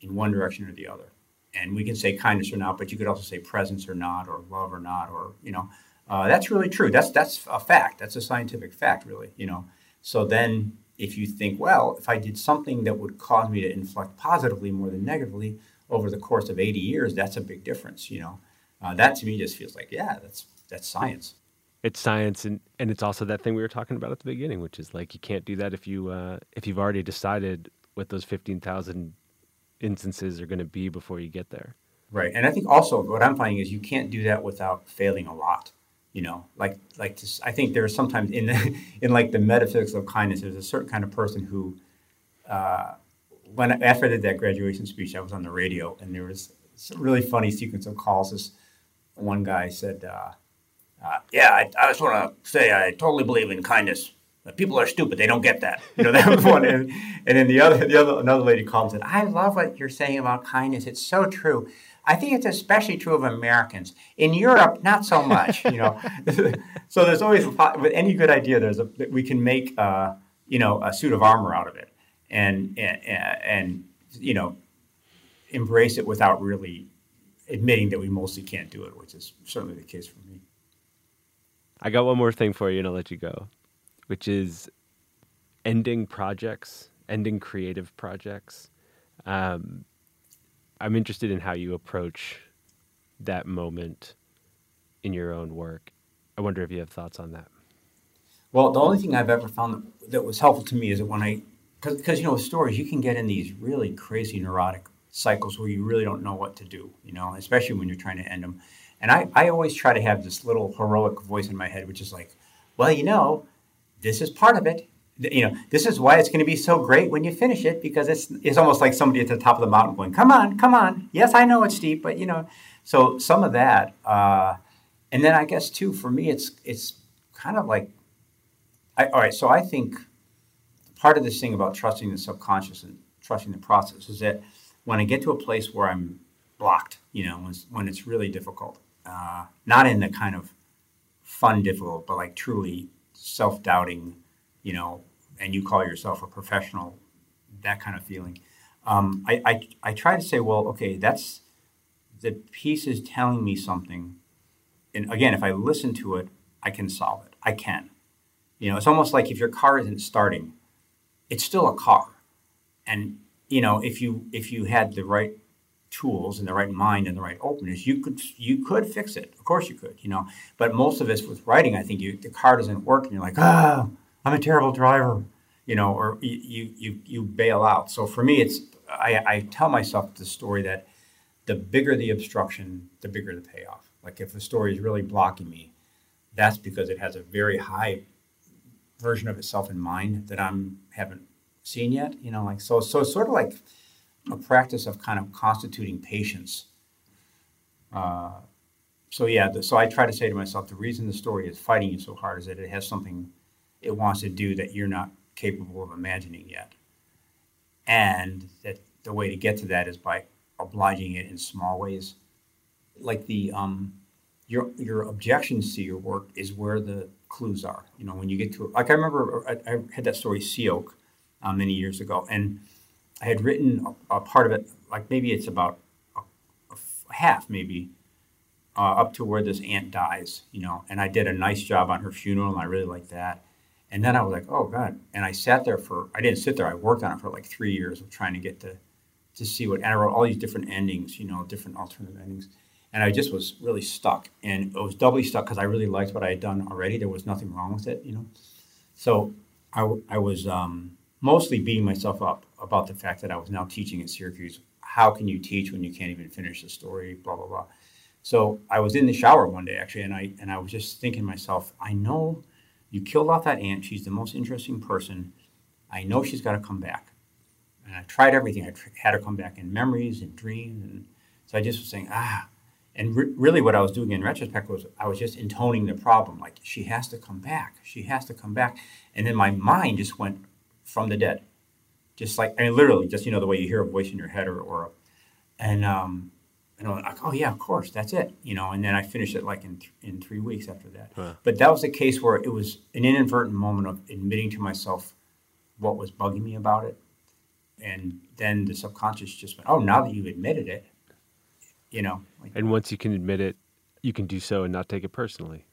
in one direction or the other. And we can say kindness or not, but you could also say presence or not, or love or not, or, you know, uh, that's really true. That's, that's a fact. That's a scientific fact, really, you know. So then if you think, well, if I did something that would cause me to inflect positively more than negatively over the course of 80 years, that's a big difference, you know. Uh, that to me just feels like, yeah, that's, that's science. It's science and, and it's also that thing we were talking about at the beginning which is like you can't do that if you uh, if you've already decided what those 15,000 instances are going to be before you get there. Right and i think also what i'm finding is you can't do that without failing a lot you know? Like like to, i think there's sometimes in the, in like the metaphysics of kindness there's a certain kind of person who uh, when after i did that graduation speech i was on the radio and there was a really funny sequence of calls this one guy said uh, uh, yeah, I, I just want to say I totally believe in kindness. But people are stupid; they don't get that. You know, that was one. And, and then the other, the other, another lady called and said, "I love what you're saying about kindness. It's so true. I think it's especially true of Americans. In Europe, not so much. You know, so there's always with any good idea, there's a we can make uh, you know a suit of armor out of it, and and, and you know embrace it without really admitting that we mostly can't do it, which is certainly the case for me. I got one more thing for you and I'll let you go, which is ending projects, ending creative projects. Um, I'm interested in how you approach that moment in your own work. I wonder if you have thoughts on that. Well, the only thing I've ever found that was helpful to me is that when I, because you know, with stories, you can get in these really crazy neurotic cycles where you really don't know what to do, you know, especially when you're trying to end them. And I, I always try to have this little heroic voice in my head, which is like, well, you know, this is part of it. You know, this is why it's going to be so great when you finish it because it's it's almost like somebody at the top of the mountain going, "Come on, come on! Yes, I know it's steep, but you know." So some of that, uh, and then I guess too for me, it's it's kind of like, I, all right. So I think part of this thing about trusting the subconscious and trusting the process is that when I get to a place where I'm blocked, you know, when it's, when it's really difficult, uh, not in the kind of fun difficult, but like truly self doubting, you know, and you call yourself a professional, that kind of feeling. Um, I, I, I try to say, well, okay, that's the piece is telling me something. And again, if I listen to it, I can solve it. I can. You know, it's almost like if your car isn't starting, it's still a car. And, you know, if you if you had the right tools and the right mind and the right openness, you could you could fix it. Of course you could, you know. But most of us with writing, I think you the car doesn't work and you're like, ah, I'm a terrible driver, you know, or you you you bail out. So for me, it's I, I tell myself the story that the bigger the obstruction, the bigger the payoff. Like if the story is really blocking me, that's because it has a very high version of itself in mind that I'm haven't seen yet. You know, like so so it's sort of like a practice of kind of constituting patience. Uh, so yeah, the, so I try to say to myself, the reason the story is fighting you so hard is that it has something it wants to do that you're not capable of imagining yet, and that the way to get to that is by obliging it in small ways, like the um, your your objections to your work is where the clues are. You know, when you get to like I remember I, I had that story Sea Oak uh, many years ago, and I had written a, a, part of it, like maybe it's about a, half, maybe uh, up to where this aunt dies, you know, and I did a nice job on her funeral, and I really liked that. And then I was like, oh god, and I sat there for I didn't sit there, I worked on it for like three years of trying to get to to see what, and I wrote all these different endings, you know, different alternative endings, and I just was really stuck, and it was doubly stuck because I really liked what I had done already. There was nothing wrong with it, you know, so I, I was um, mostly beating myself up about the fact that I was now teaching at Syracuse. How can you teach when you can't even finish the story? Blah blah blah. So I was in the shower one day actually, and I and I was just thinking to myself, I know you killed off that aunt. She's the most interesting person. I know she's got to come back. And I tried everything. I had her come back in memories and dreams, and so I just was saying, ah. And re- really, what I was doing in retrospect was I was just intoning the problem, like she has to come back. She has to come back. And then my mind just went from the dead, just like I mean, literally, just you know the way you hear a voice in your head, or, or and um, and I'm like, oh yeah, of course, that's it, you know. And then I finished it like in th- in three weeks after that. Huh. But that was a case where it was an inadvertent moment of admitting to myself what was bugging me about it, and then the subconscious just went, oh, now that you've admitted it, you know. Like, and once you can admit it, you can do so and not take it personally.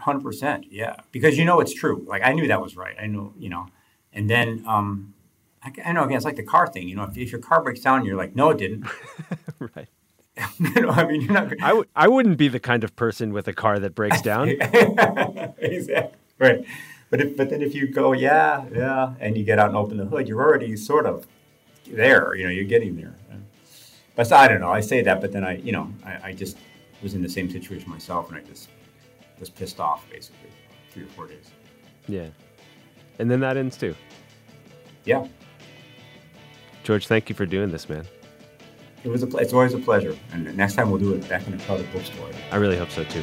Hundred percent, yeah, because you know it's true. Like I knew that was right. I knew, you know, and then um, I, I know again, it's like the car thing. You know, if, if your car breaks down, you're like, no, it didn't. right. you know, I mean, you're not. I w- I wouldn't be the kind of person with a car that breaks down. exactly. Right. But if, but then if you go, yeah, yeah, and you get out and open the hood, you're already sort of there. You know, you're getting there. But I don't know. I say that, but then I, you know, I, I just was in the same situation myself, and I just was pissed off basically three or four days. Yeah. And then that ends too. Yeah. George, thank you for doing this, man. It was a, it's always a pleasure. And next time we'll do it back in a crowded bookstore. I really hope so too.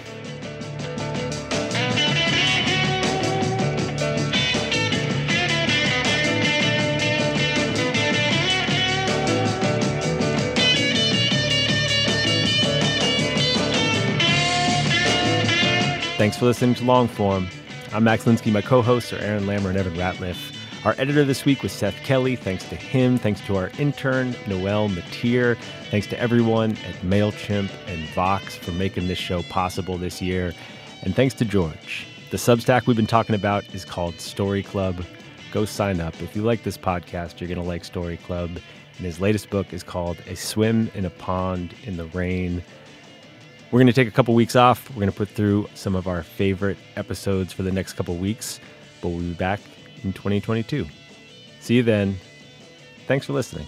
Thanks for listening to Longform. I'm Max Linsky. My co hosts are Aaron Lammer and Evan Ratliff. Our editor this week was Seth Kelly. Thanks to him. Thanks to our intern, Noel Mateer. Thanks to everyone at MailChimp and Vox for making this show possible this year. And thanks to George. The Substack we've been talking about is called Story Club. Go sign up. If you like this podcast, you're going to like Story Club. And his latest book is called A Swim in a Pond in the Rain. We're going to take a couple weeks off. We're going to put through some of our favorite episodes for the next couple weeks, but we'll be back in 2022. See you then. Thanks for listening.